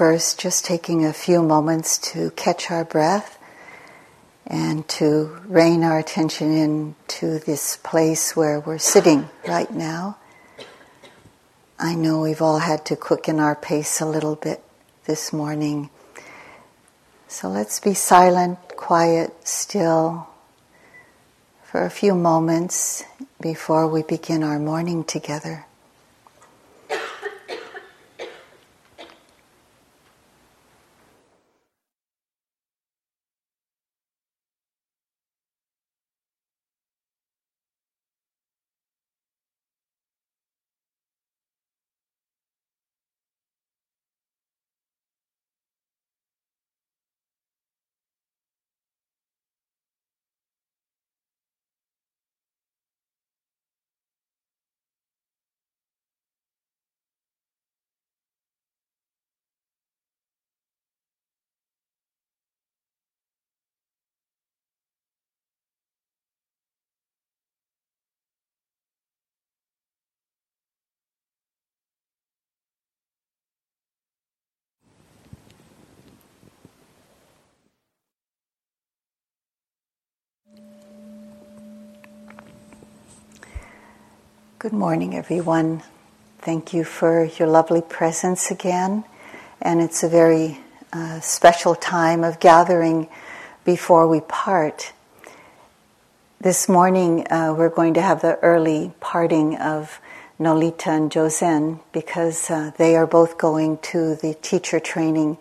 first just taking a few moments to catch our breath and to rein our attention into this place where we're sitting right now. I know we've all had to quicken our pace a little bit this morning. So let's be silent, quiet, still for a few moments before we begin our morning together. Good morning, everyone. Thank you for your lovely presence again. And it's a very uh, special time of gathering before we part. This morning, uh, we're going to have the early parting of Nolita and Josen because uh, they are both going to the teacher training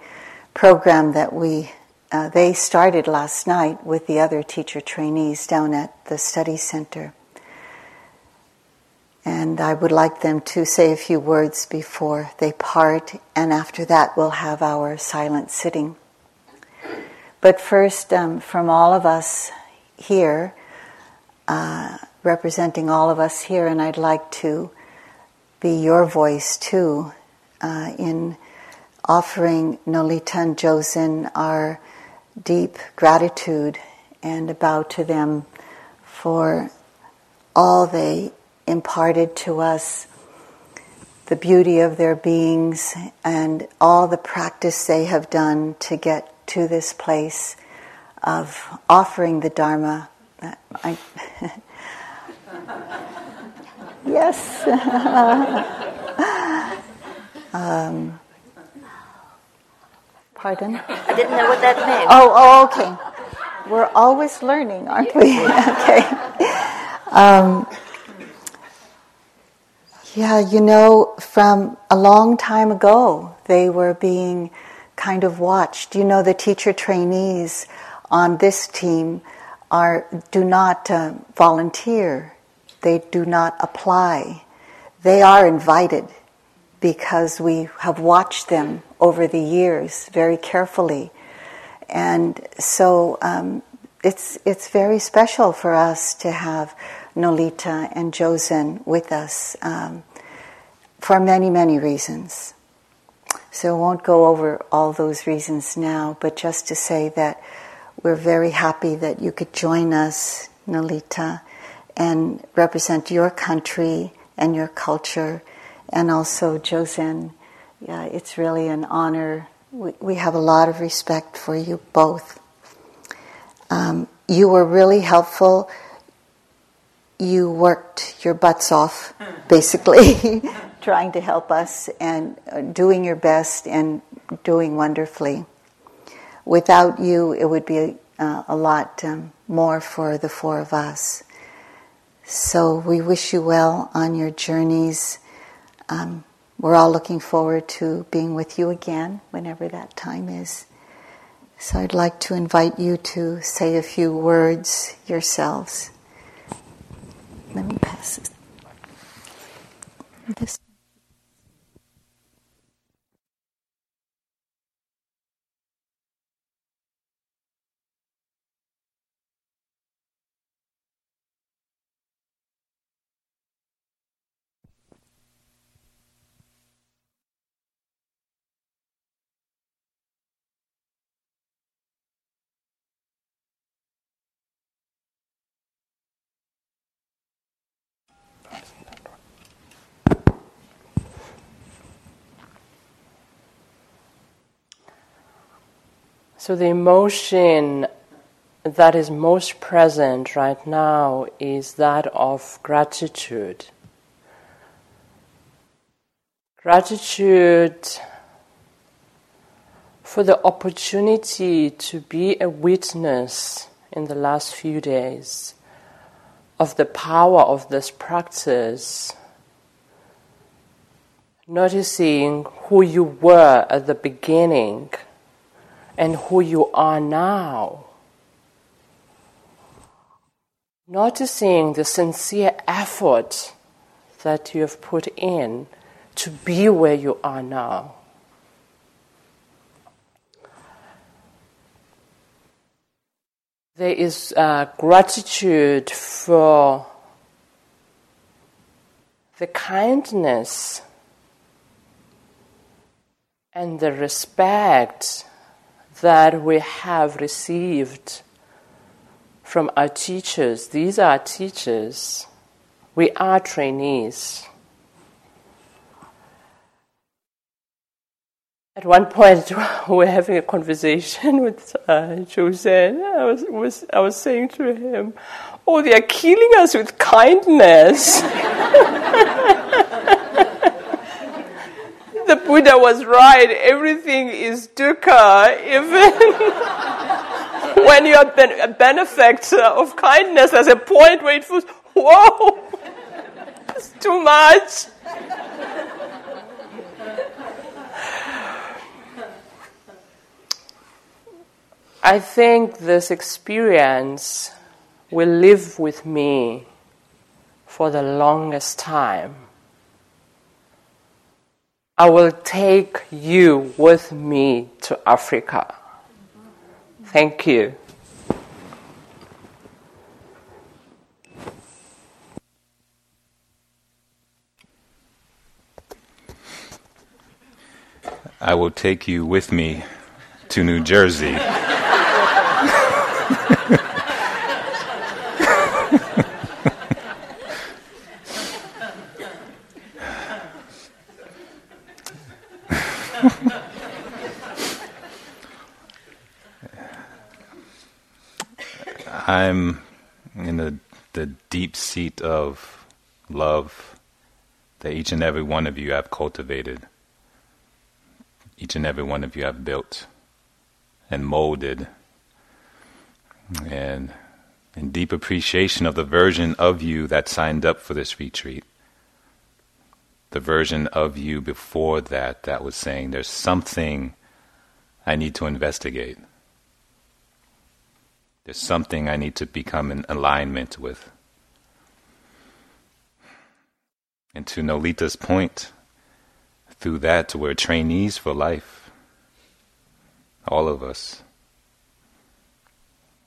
program that we uh, they started last night with the other teacher trainees down at the study center. And I would like them to say a few words before they part, and after that, we'll have our silent sitting. But first, um, from all of us here, uh, representing all of us here, and I'd like to be your voice too uh, in offering Nolita and Josen our deep gratitude and a bow to them for all they imparted to us the beauty of their beings and all the practice they have done to get to this place of offering the Dharma. I, yes. um, pardon? I didn't know what that meant. Oh, oh, okay. We're always learning, aren't we? okay. Um, yeah, you know, from a long time ago, they were being kind of watched. You know, the teacher trainees on this team are do not uh, volunteer. They do not apply. They are invited because we have watched them over the years very carefully, and so um, it's it's very special for us to have Nolita and Josen with us um, for many, many reasons. So I won't go over all those reasons now, but just to say that we're very happy that you could join us, Nolita, and represent your country and your culture, and also Josen. Yeah, it's really an honor. We, we have a lot of respect for you both. Um, you were really helpful you worked your butts off, basically, trying to help us and uh, doing your best and doing wonderfully. Without you, it would be uh, a lot um, more for the four of us. So we wish you well on your journeys. Um, we're all looking forward to being with you again whenever that time is. So I'd like to invite you to say a few words yourselves. Let me pass this. this. So, the emotion that is most present right now is that of gratitude. Gratitude for the opportunity to be a witness in the last few days of the power of this practice. Noticing who you were at the beginning and who you are now. Noticing the sincere effort that you have put in to be where you are now. There is uh, gratitude for the kindness and the respect that we have received from our teachers. These are teachers. We are trainees. At one point, we were having a conversation with uh, Jose. I was, was, I was saying to him, Oh, they are killing us with kindness. Buddha was right. Everything is dukkha, even when you're a benefactor of kindness. There's a point where it feels, whoa, it's too much. I think this experience will live with me for the longest time. I will take you with me to Africa. Thank you. I will take you with me to New Jersey. In the, the deep seat of love that each and every one of you have cultivated, each and every one of you have built and molded, and in deep appreciation of the version of you that signed up for this retreat. The version of you before that that was saying, There's something I need to investigate. There's something I need to become in alignment with. And to Nolita's point, through that, we're trainees for life. All of us.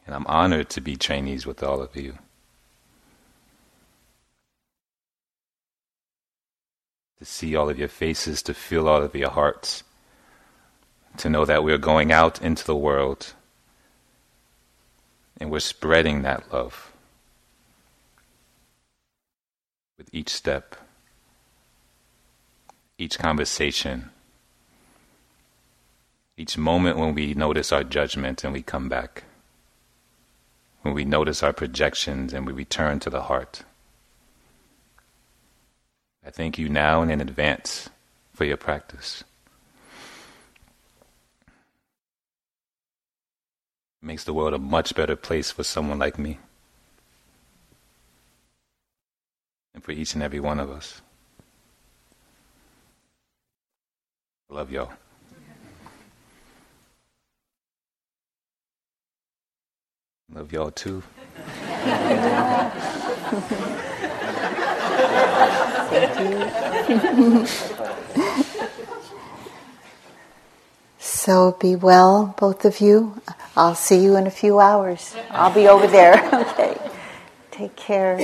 And I'm honored to be trainees with all of you. To see all of your faces, to feel all of your hearts, to know that we're going out into the world and we're spreading that love with each step, each conversation, each moment when we notice our judgment and we come back, when we notice our projections and we return to the heart. I thank you now and in advance for your practice. Makes the world a much better place for someone like me. And for each and every one of us. I love y'all. Love y'all too. Thank you. So be well, both of you. I'll see you in a few hours. I'll be over there. okay. Take care.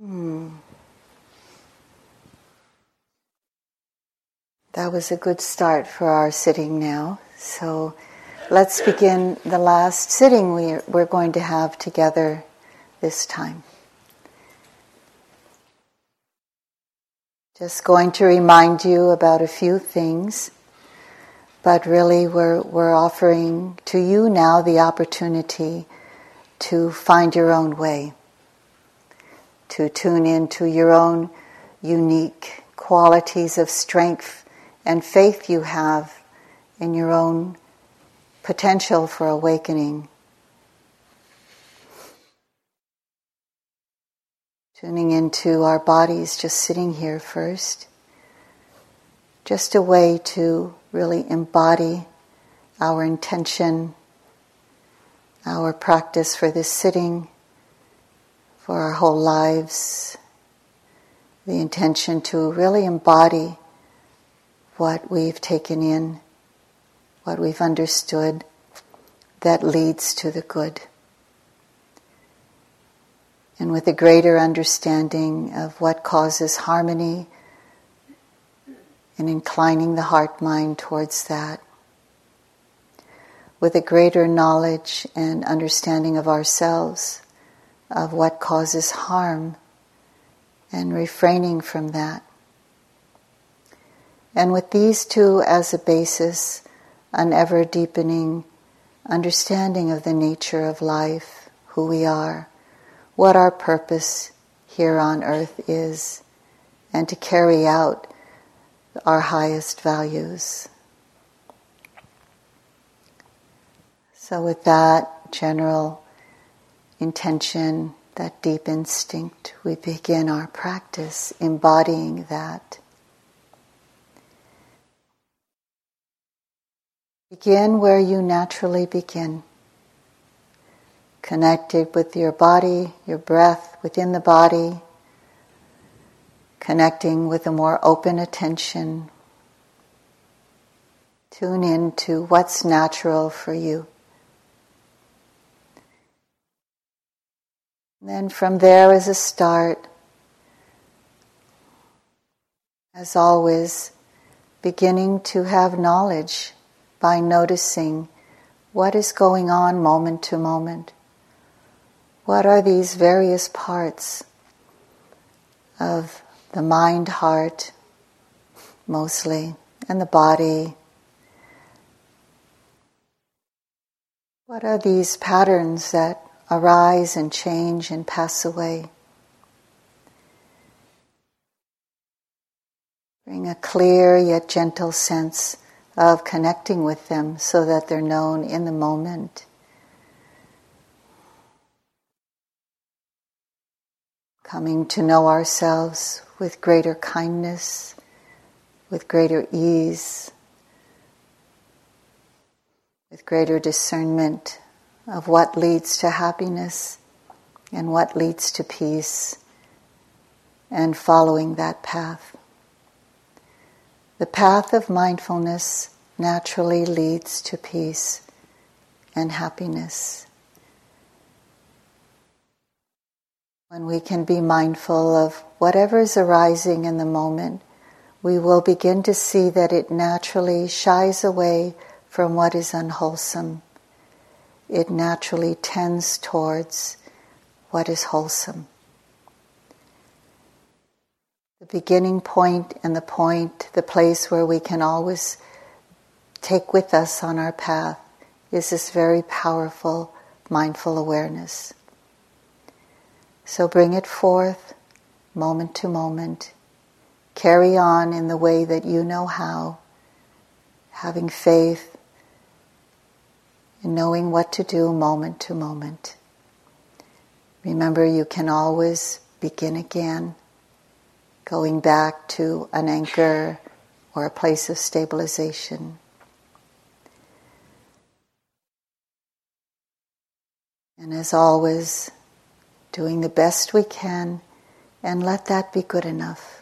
hmm. That was a good start for our sitting now. So let's begin the last sitting we, we're going to have together this time. Just going to remind you about a few things, but really we're, we're offering to you now the opportunity to find your own way, to tune into your own unique qualities of strength and faith you have in your own potential for awakening. Tuning into our bodies, just sitting here first. Just a way to really embody our intention, our practice for this sitting, for our whole lives. The intention to really embody what we've taken in, what we've understood that leads to the good. And with a greater understanding of what causes harmony and inclining the heart mind towards that. With a greater knowledge and understanding of ourselves, of what causes harm, and refraining from that. And with these two as a basis, an ever deepening understanding of the nature of life, who we are, what our purpose here on earth is, and to carry out our highest values. So, with that general intention, that deep instinct, we begin our practice embodying that. Begin where you naturally begin. Connected with your body, your breath within the body, connecting with a more open attention. Tune in to what's natural for you. And then from there, as a start, as always, beginning to have knowledge by noticing what is going on moment to moment. What are these various parts of the mind, heart, mostly, and the body? What are these patterns that arise and change and pass away? Bring a clear yet gentle sense of connecting with them so that they're known in the moment. Coming to know ourselves with greater kindness, with greater ease, with greater discernment of what leads to happiness and what leads to peace, and following that path. The path of mindfulness naturally leads to peace and happiness. When we can be mindful of whatever is arising in the moment, we will begin to see that it naturally shies away from what is unwholesome. It naturally tends towards what is wholesome the beginning point and the point, the place where we can always take with us on our path is this very powerful mindful awareness. So bring it forth moment to moment. Carry on in the way that you know how, having faith and knowing what to do moment to moment. Remember, you can always begin again going back to an anchor or a place of stabilization. And as always, doing the best we can and let that be good enough.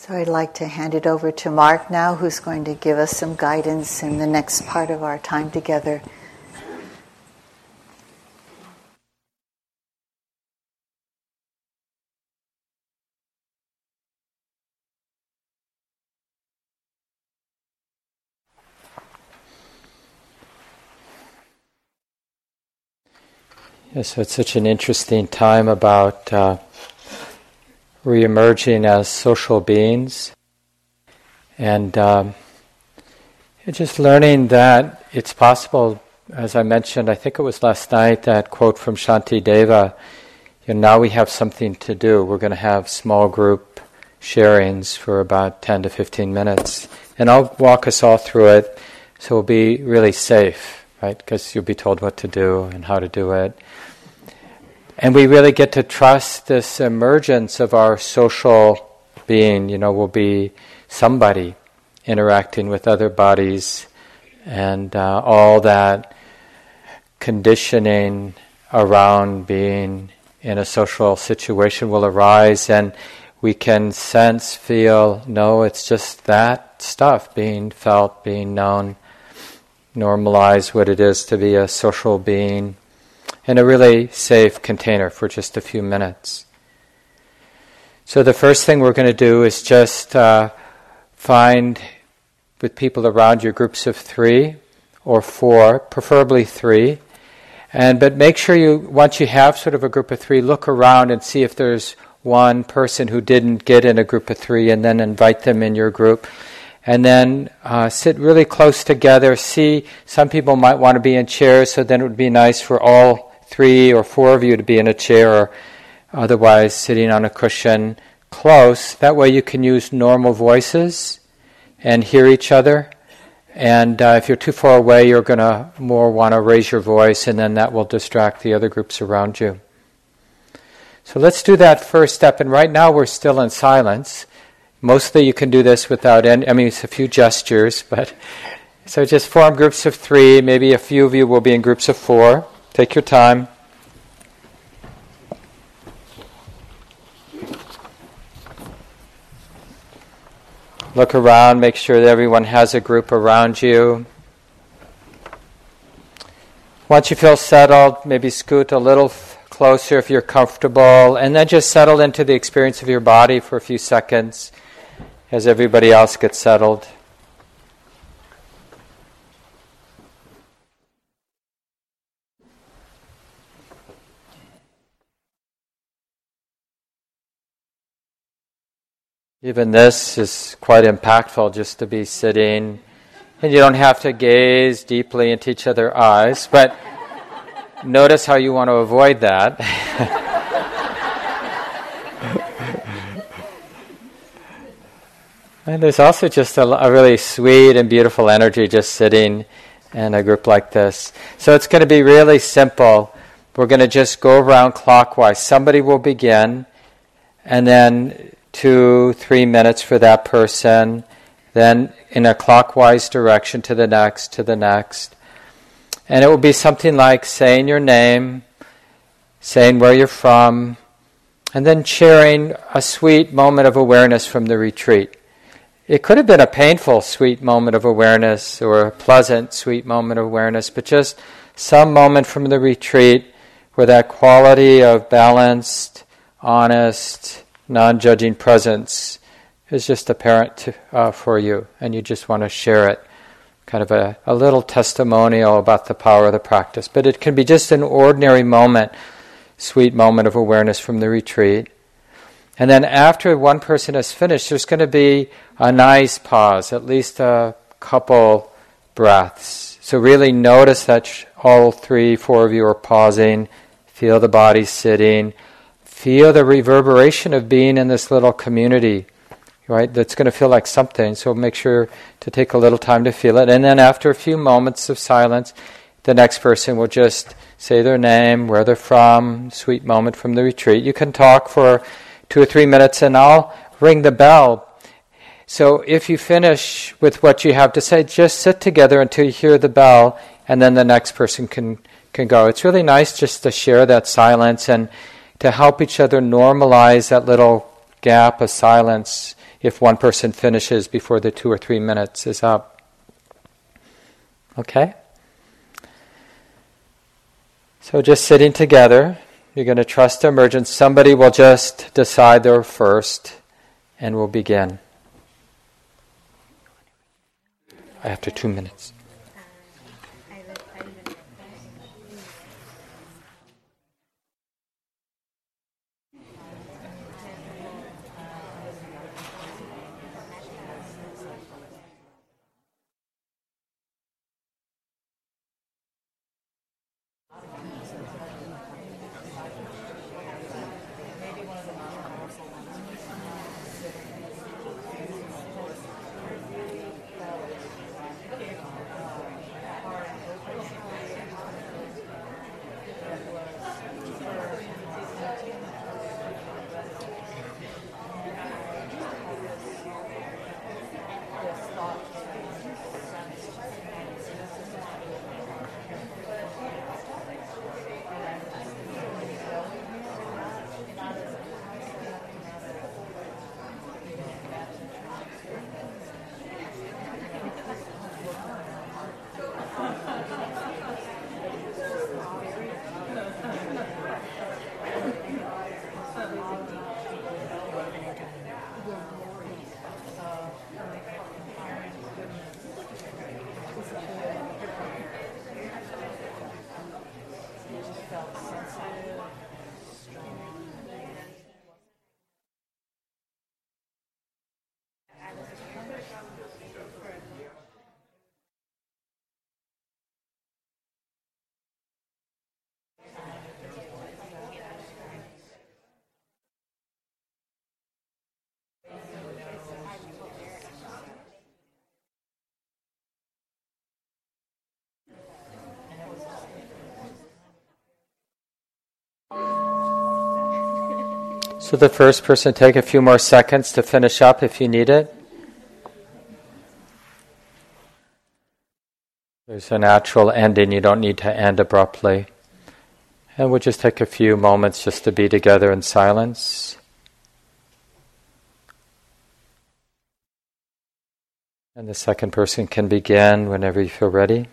So I'd like to hand it over to Mark now, who's going to give us some guidance in the next part of our time together. Yes, so it's such an interesting time about uh, re-emerging as social beings, and um, just learning that it's possible. As I mentioned, I think it was last night that quote from Shantideva. You know, now we have something to do. We're going to have small group sharings for about ten to fifteen minutes, and I'll walk us all through it, so we'll be really safe, right? Because you'll be told what to do and how to do it. And we really get to trust this emergence of our social being. You know, we'll be somebody interacting with other bodies, and uh, all that conditioning around being in a social situation will arise, and we can sense, feel, know it's just that stuff being felt, being known, normalize what it is to be a social being in a really safe container for just a few minutes. So, the first thing we're going to do is just uh, find with people around you groups of three or four, preferably three. And but make sure you once you have sort of a group of three, look around and see if there's one person who didn't get in a group of three, and then invite them in your group. And then uh, sit really close together. See, some people might want to be in chairs, so then it would be nice for all three or four of you to be in a chair or otherwise sitting on a cushion close. That way you can use normal voices and hear each other. And uh, if you're too far away, you're going to more want to raise your voice, and then that will distract the other groups around you. So let's do that first step. And right now we're still in silence. Mostly you can do this without any, I mean, it's a few gestures, but so just form groups of three. Maybe a few of you will be in groups of four. Take your time. Look around, make sure that everyone has a group around you. Once you feel settled, maybe scoot a little f- closer if you're comfortable, and then just settle into the experience of your body for a few seconds as everybody else gets settled. Even this is quite impactful just to be sitting. And you don't have to gaze deeply into each other's eyes, but notice how you want to avoid that. and there's also just a, a, really sweet and beautiful energy just sitting in a group like this. So it's going to be really simple. We're going to just go around clockwise. Somebody will begin, and then two, three minutes for that person, then in a clockwise direction to the next, to the next. And it will be something like saying your name, saying where you're from, and then sharing a sweet moment of awareness from the retreat. It could have been a painful, sweet moment of awareness or a pleasant, sweet moment of awareness, but just some moment from the retreat where that quality of balanced, honest, non judging presence is just apparent to, uh, for you, and you just want to share it. Kind of a, a little testimonial about the power of the practice. But it can be just an ordinary moment, sweet moment of awareness from the retreat. And then after one person has finished, there's going to be a nice pause, at least a couple breaths. So really notice that all three, four of you are pausing. Feel the body sitting feel the reverberation of being in this little community, right? That's going to feel like something. So make sure to take a little time to feel it. And then after a few moments of silence, the next person will just say their name, where they're from, sweet moment from the retreat. You can talk for two or three minutes and I'll ring the bell. So if you finish with what you have to say, just sit together until you hear the bell and then the next person can, can go. It's really nice just to share that silence and to help each other normalize that little gap of silence if one person finishes before the two or three minutes is up. Okay? So just sitting together, you're going to trust the emergence. Somebody will just decide they're first and we'll begin. After two minutes. So the first person, take a few more seconds to finish up if you need it. There's a natural ending, you don't need to end abruptly. And we'll just take a few moments just to be together in silence. And the second person can begin whenever you feel ready.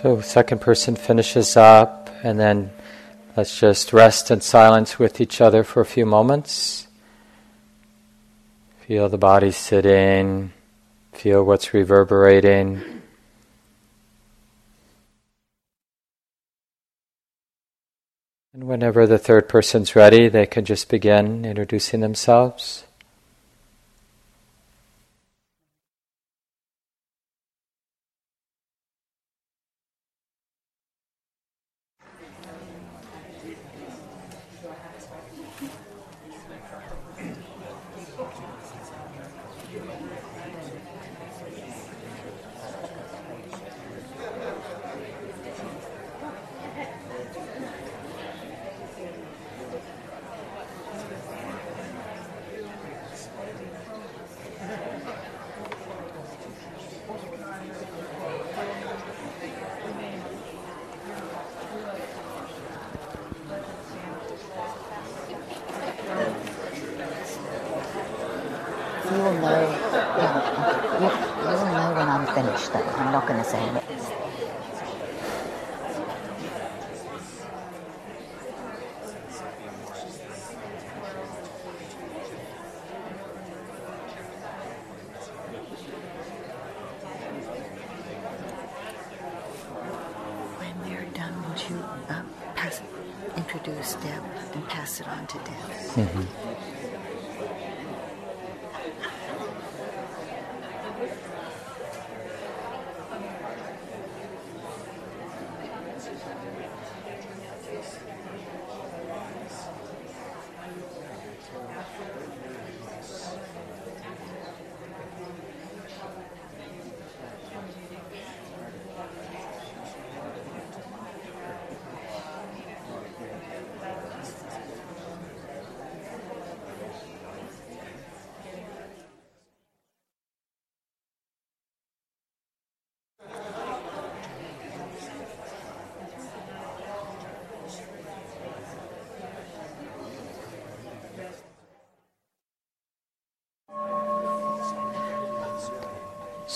So, second person finishes up, and then let's just rest in silence with each other for a few moments. Feel the body sitting, feel what's reverberating. And whenever the third person's ready, they can just begin introducing themselves.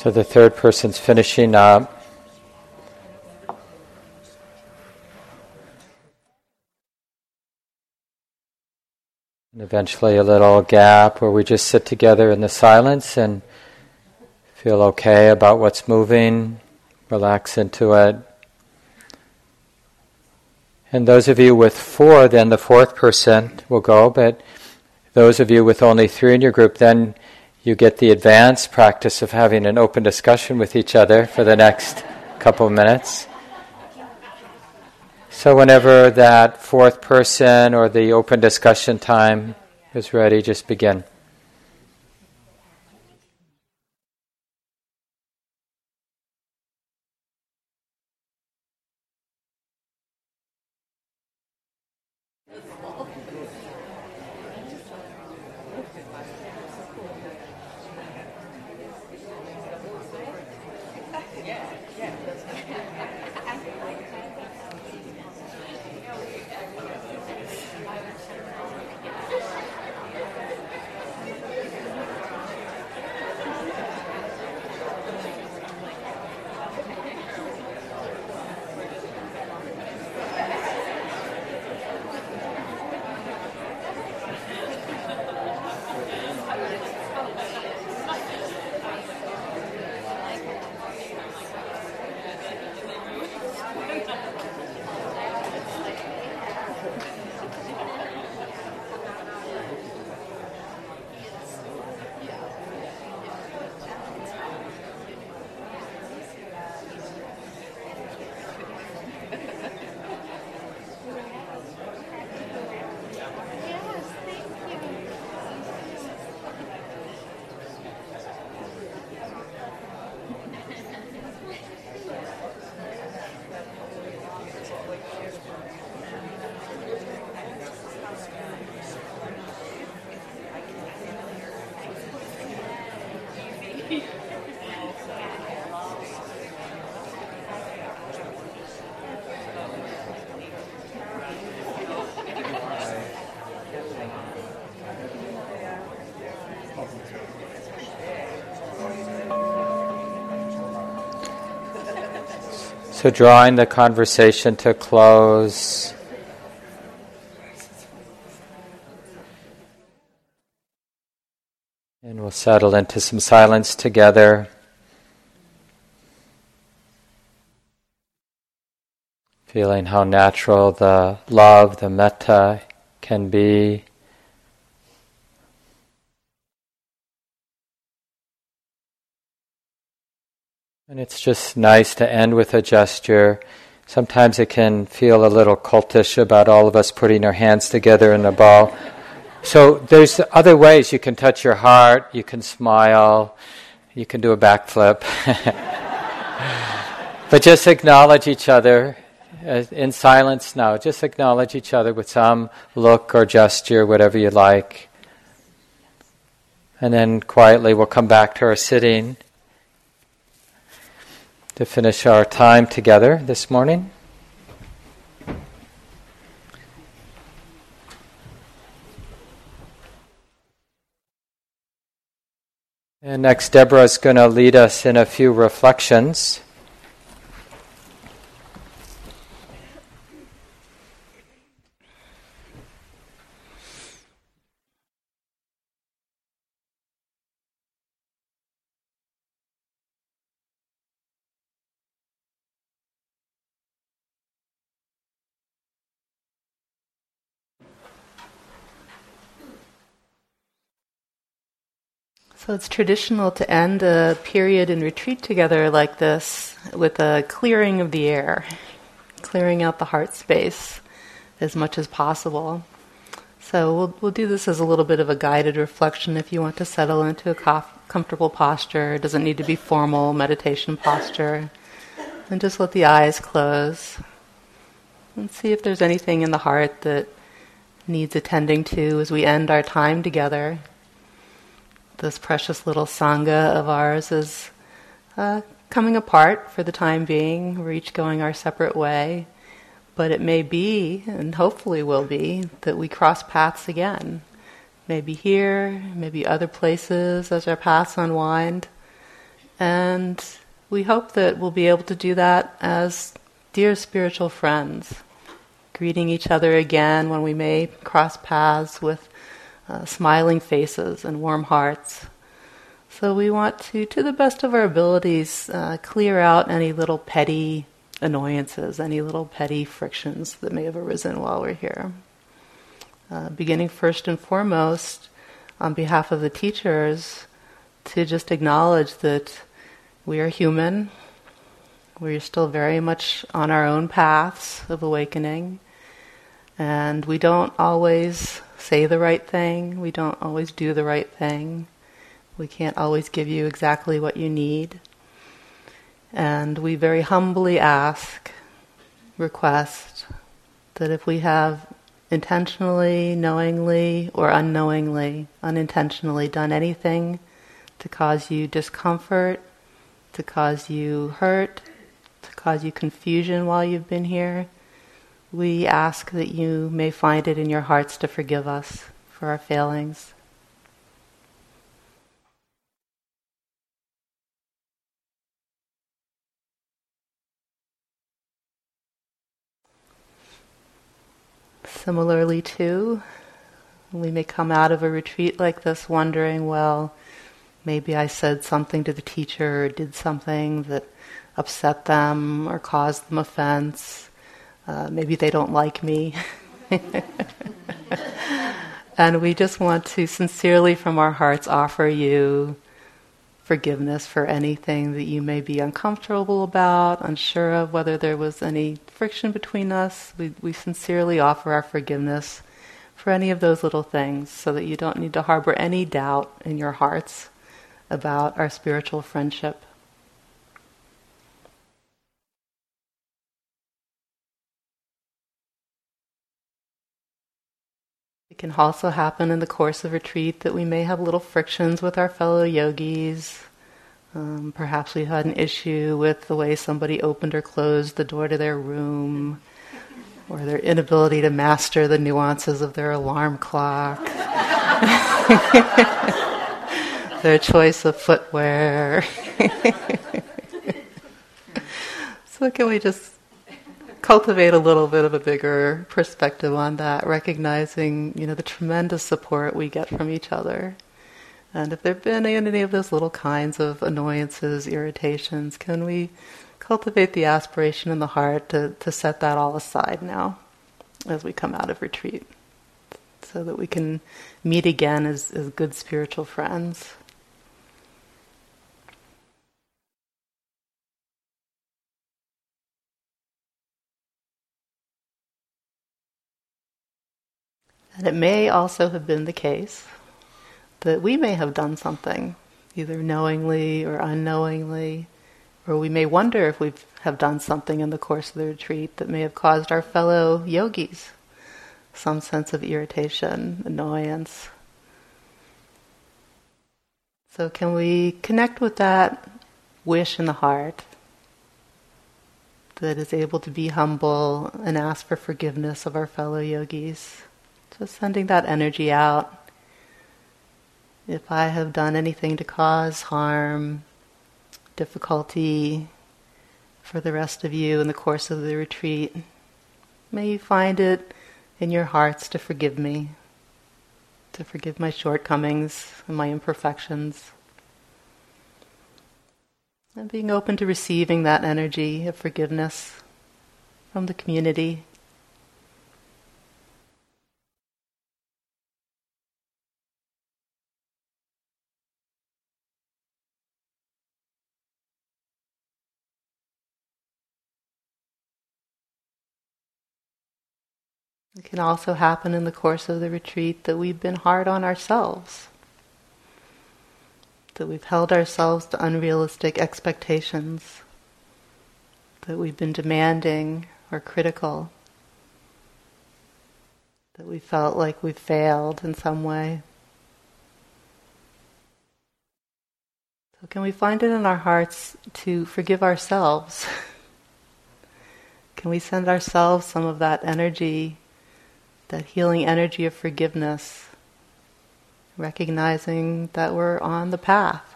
So the third person's finishing up. And eventually a little gap where we just sit together in the silence and feel okay about what's moving, relax into it. And those of you with four, then the fourth person will go, but those of you with only three in your group, then you get the advanced practice of having an open discussion with each other for the next couple of minutes. So, whenever that fourth person or the open discussion time is ready, just begin. So, drawing the conversation to close. And we'll settle into some silence together. Feeling how natural the love, the metta can be. And it's just nice to end with a gesture. Sometimes it can feel a little cultish about all of us putting our hands together in a ball. So there's other ways you can touch your heart, you can smile, you can do a backflip. but just acknowledge each other uh, in silence now. Just acknowledge each other with some look or gesture, whatever you like. And then quietly we'll come back to our sitting to finish our time together this morning. And next, Deborah is going to lead us in a few reflections. So it's traditional to end a period in retreat together like this with a clearing of the air, clearing out the heart space as much as possible. So we'll, we'll do this as a little bit of a guided reflection if you want to settle into a comfortable posture. It doesn't need to be formal meditation posture. And just let the eyes close and see if there's anything in the heart that needs attending to as we end our time together this precious little sangha of ours is uh, coming apart for the time being. We're each going our separate way. But it may be, and hopefully will be, that we cross paths again. Maybe here, maybe other places as our paths unwind. And we hope that we'll be able to do that as dear spiritual friends, greeting each other again when we may cross paths with uh, smiling faces and warm hearts. So we want to, to the best of our abilities, uh, clear out any little petty annoyances, any little petty frictions that may have arisen while we're here. Uh, beginning first and foremost, on behalf of the teachers, to just acknowledge that we are human. We're still very much on our own paths of awakening. And we don't always say the right thing, we don't always do the right thing, we can't always give you exactly what you need. And we very humbly ask, request, that if we have intentionally, knowingly, or unknowingly, unintentionally done anything to cause you discomfort, to cause you hurt, to cause you confusion while you've been here, we ask that you may find it in your hearts to forgive us for our failings. Similarly, too, we may come out of a retreat like this wondering, well, maybe I said something to the teacher or did something that upset them or caused them offense. Uh, maybe they don't like me. and we just want to sincerely from our hearts offer you forgiveness for anything that you may be uncomfortable about, unsure of whether there was any friction between us. We, we sincerely offer our forgiveness for any of those little things so that you don't need to harbor any doubt in your hearts about our spiritual friendship. Can also happen in the course of retreat that we may have little frictions with our fellow yogis. Um, perhaps we had an issue with the way somebody opened or closed the door to their room, or their inability to master the nuances of their alarm clock, their choice of footwear. So, can we just cultivate a little bit of a bigger perspective on that, recognizing, you know, the tremendous support we get from each other. And if there have been any of those little kinds of annoyances, irritations, can we cultivate the aspiration in the heart to, to set that all aside now as we come out of retreat so that we can meet again as, as good spiritual friends? And it may also have been the case that we may have done something, either knowingly or unknowingly, or we may wonder if we have done something in the course of the retreat that may have caused our fellow yogis some sense of irritation, annoyance. So, can we connect with that wish in the heart that is able to be humble and ask for forgiveness of our fellow yogis? Just sending that energy out. If I have done anything to cause harm, difficulty for the rest of you in the course of the retreat, may you find it in your hearts to forgive me, to forgive my shortcomings and my imperfections. And being open to receiving that energy of forgiveness from the community. Can also happen in the course of the retreat that we've been hard on ourselves, that we've held ourselves to unrealistic expectations, that we've been demanding or critical, that we felt like we've failed in some way. So, can we find it in our hearts to forgive ourselves? can we send ourselves some of that energy? That healing energy of forgiveness, recognizing that we're on the path.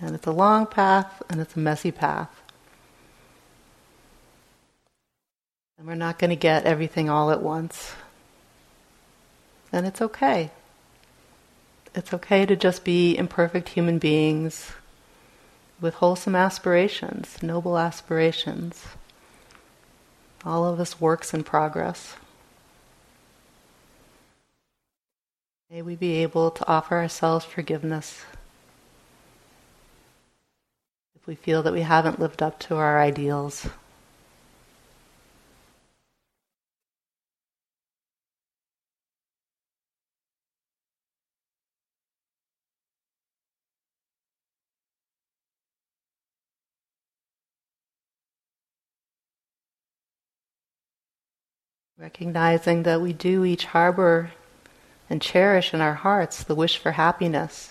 And it's a long path and it's a messy path. And we're not going to get everything all at once. And it's okay. It's okay to just be imperfect human beings with wholesome aspirations, noble aspirations. All of us works in progress. May we be able to offer ourselves forgiveness if we feel that we haven't lived up to our ideals. Recognizing that we do each harbor and cherish in our hearts the wish for happiness.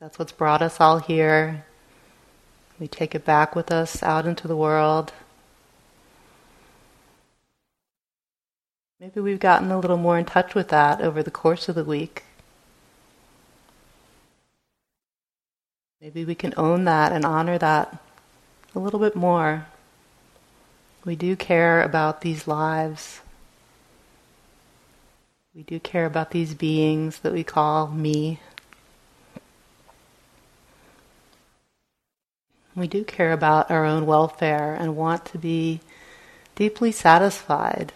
That's what's brought us all here. We take it back with us out into the world. Maybe we've gotten a little more in touch with that over the course of the week. Maybe we can own that and honor that a little bit more. We do care about these lives. We do care about these beings that we call me. We do care about our own welfare and want to be deeply satisfied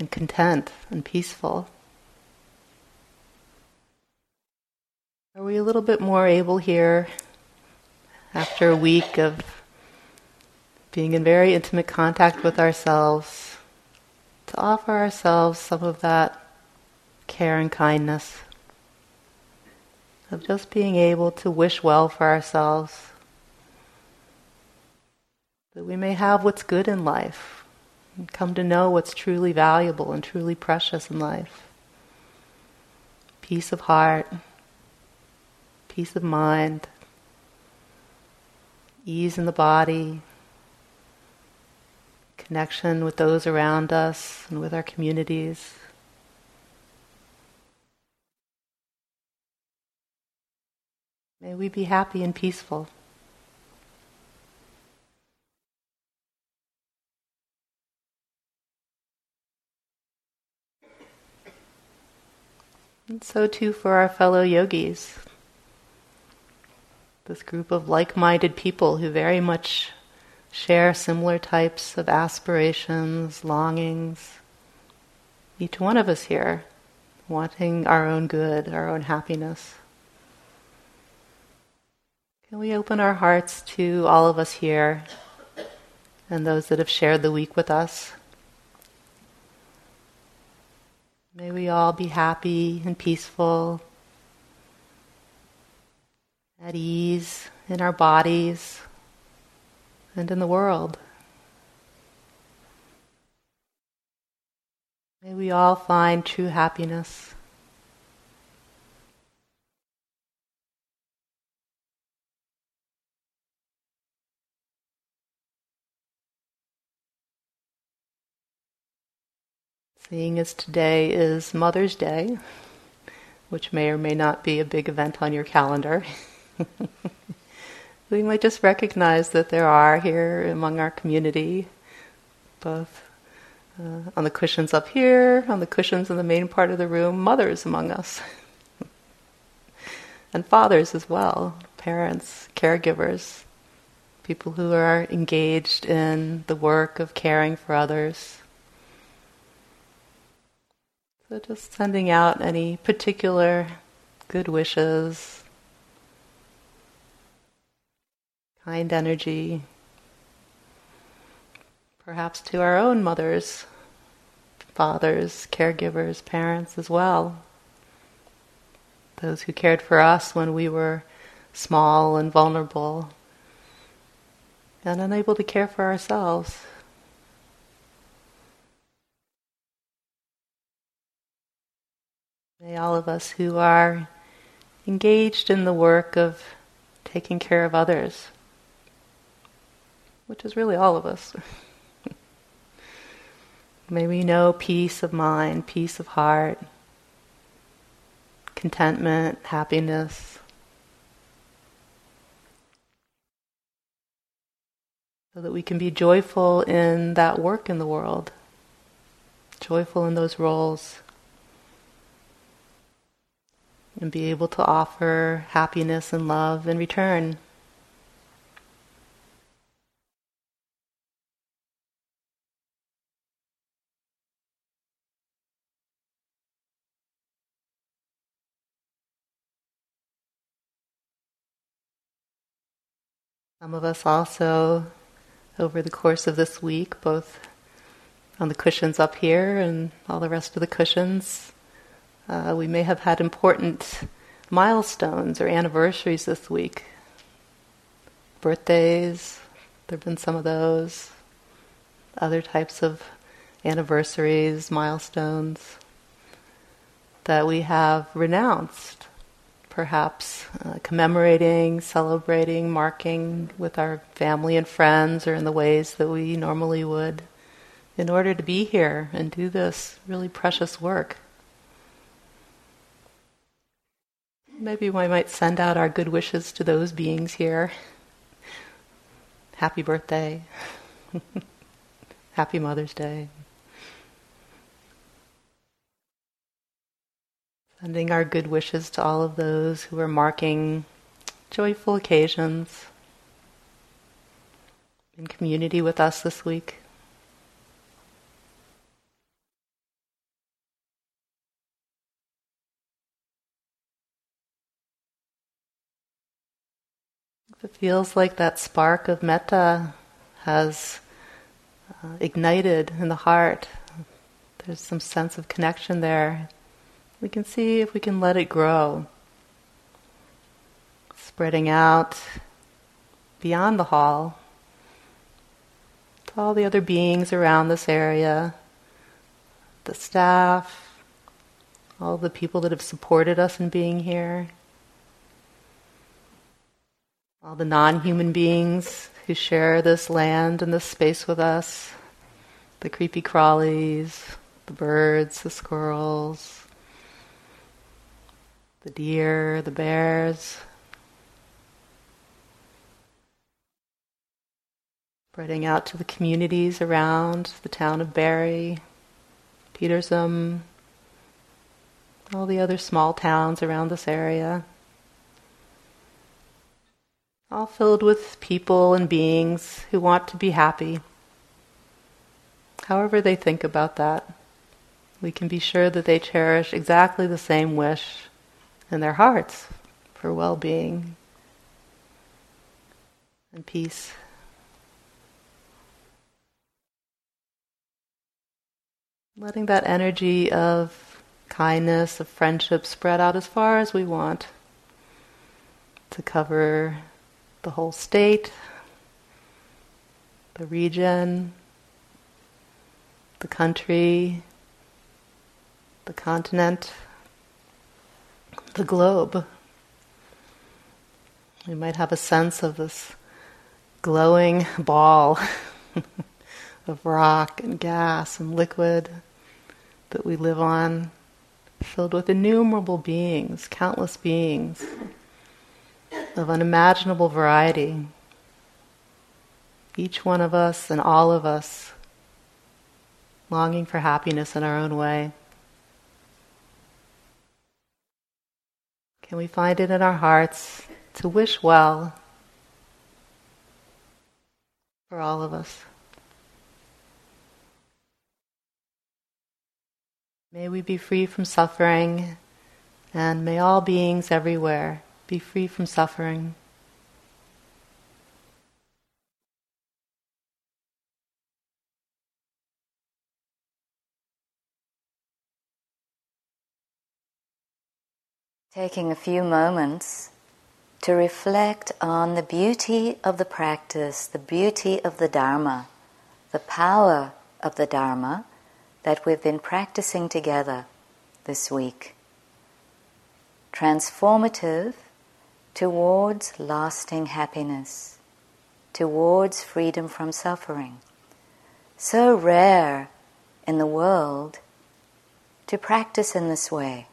and content and peaceful. Are we a little bit more able here after a week of being in very intimate contact with ourselves to offer ourselves some of that care and kindness, of just being able to wish well for ourselves, that we may have what's good in life and come to know what's truly valuable and truly precious in life. Peace of heart, peace of mind, ease in the body, connection with those around us and with our communities. May we be happy and peaceful. And so too for our fellow yogis, this group of like minded people who very much share similar types of aspirations, longings. Each one of us here wanting our own good, our own happiness. Can we open our hearts to all of us here and those that have shared the week with us? May we all be happy and peaceful, at ease in our bodies and in the world. May we all find true happiness. Seeing as today is Mother's Day, which may or may not be a big event on your calendar, we might just recognize that there are here among our community, both uh, on the cushions up here, on the cushions in the main part of the room, mothers among us. and fathers as well, parents, caregivers, people who are engaged in the work of caring for others. So just sending out any particular good wishes, kind energy, perhaps to our own mothers, fathers, caregivers, parents as well. Those who cared for us when we were small and vulnerable and unable to care for ourselves. May all of us who are engaged in the work of taking care of others, which is really all of us, may we know peace of mind, peace of heart, contentment, happiness. So that we can be joyful in that work in the world, joyful in those roles and be able to offer happiness and love in return. Some of us also, over the course of this week, both on the cushions up here and all the rest of the cushions, uh, we may have had important milestones or anniversaries this week. Birthdays, there have been some of those. Other types of anniversaries, milestones that we have renounced, perhaps uh, commemorating, celebrating, marking with our family and friends or in the ways that we normally would in order to be here and do this really precious work. Maybe we might send out our good wishes to those beings here. Happy birthday. Happy Mother's Day. Sending our good wishes to all of those who are marking joyful occasions in community with us this week. It feels like that spark of metta has uh, ignited in the heart. There's some sense of connection there. We can see if we can let it grow, spreading out beyond the hall to all the other beings around this area, the staff, all the people that have supported us in being here all the non human beings who share this land and this space with us the creepy crawlies, the birds, the squirrels, the deer, the bears. Spreading out to the communities around the town of Barre, Petersham, all the other small towns around this area. All filled with people and beings who want to be happy. However, they think about that, we can be sure that they cherish exactly the same wish in their hearts for well being and peace. Letting that energy of kindness, of friendship spread out as far as we want to cover the whole state, the region, the country, the continent, the globe. We might have a sense of this glowing ball of rock and gas and liquid that we live on, filled with innumerable beings, countless beings of unimaginable variety. Each one of us and all of us longing for happiness in our own way. Can we find it in our hearts to wish well for all of us? May we be free from suffering, and may all beings everywhere be free from suffering. Taking a few moments to reflect on the beauty of the practice, the beauty of the Dharma, the power of the Dharma that we've been practicing together this week. Transformative towards lasting happiness, towards freedom from suffering. So rare in the world to practice in this way.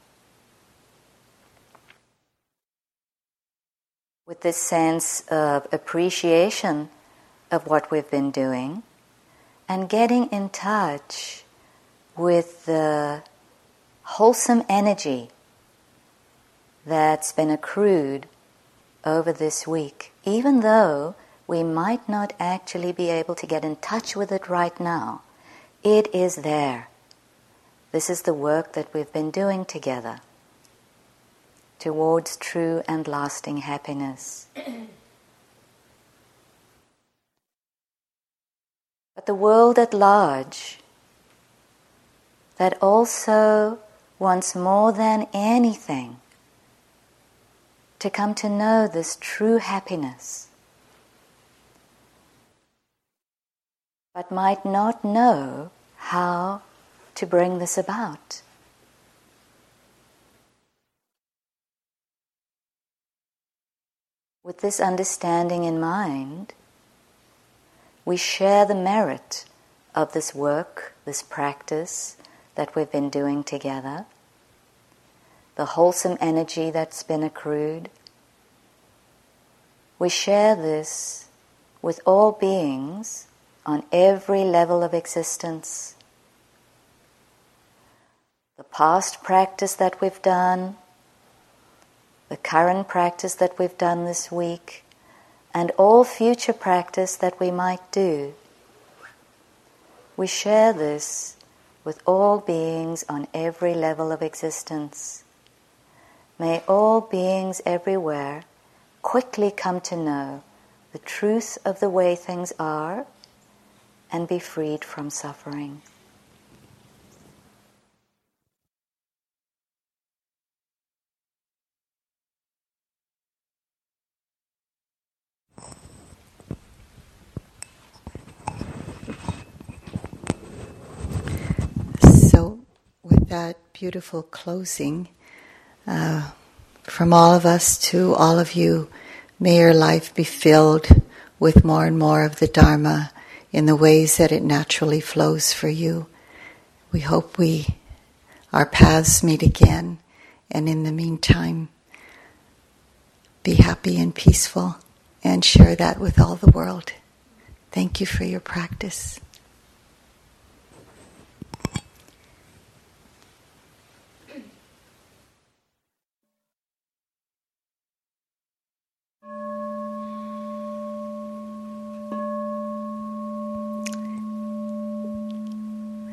With this sense of appreciation of what we've been doing and getting in touch with the wholesome energy that's been accrued over this week, even though we might not actually be able to get in touch with it right now. It is there. This is the work that we've been doing together towards true and lasting happiness. but the world at large, that also wants more than anything to come to know this true happiness, but might not know how to bring this about. With this understanding in mind, we share the merit of this work, this practice that we've been doing together, the wholesome energy that's been accrued. We share this with all beings on every level of existence. The past practice that we've done, current practice that we've done this week, and all future practice that we might do. We share this with all beings on every level of existence. May all beings everywhere quickly come to know the truth of the way things are and be freed from suffering. That beautiful closing uh, from all of us to all of you. May your life be filled with more and more of the Dharma in the ways that it naturally flows for you. We hope we our paths meet again, and in the meantime, be happy and peaceful and share that with all the world. Thank you for your practice.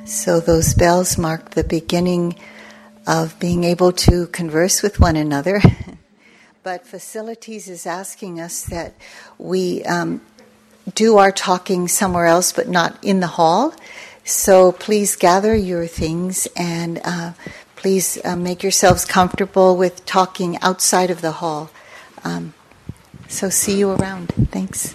So those bells mark the beginning of being able to converse with one another. but facilities is asking us that we um, do our talking somewhere else, but not in the hall. So please gather your things and uh, please uh, make yourselves comfortable with talking outside of the hall. Um, so see you around. Thanks.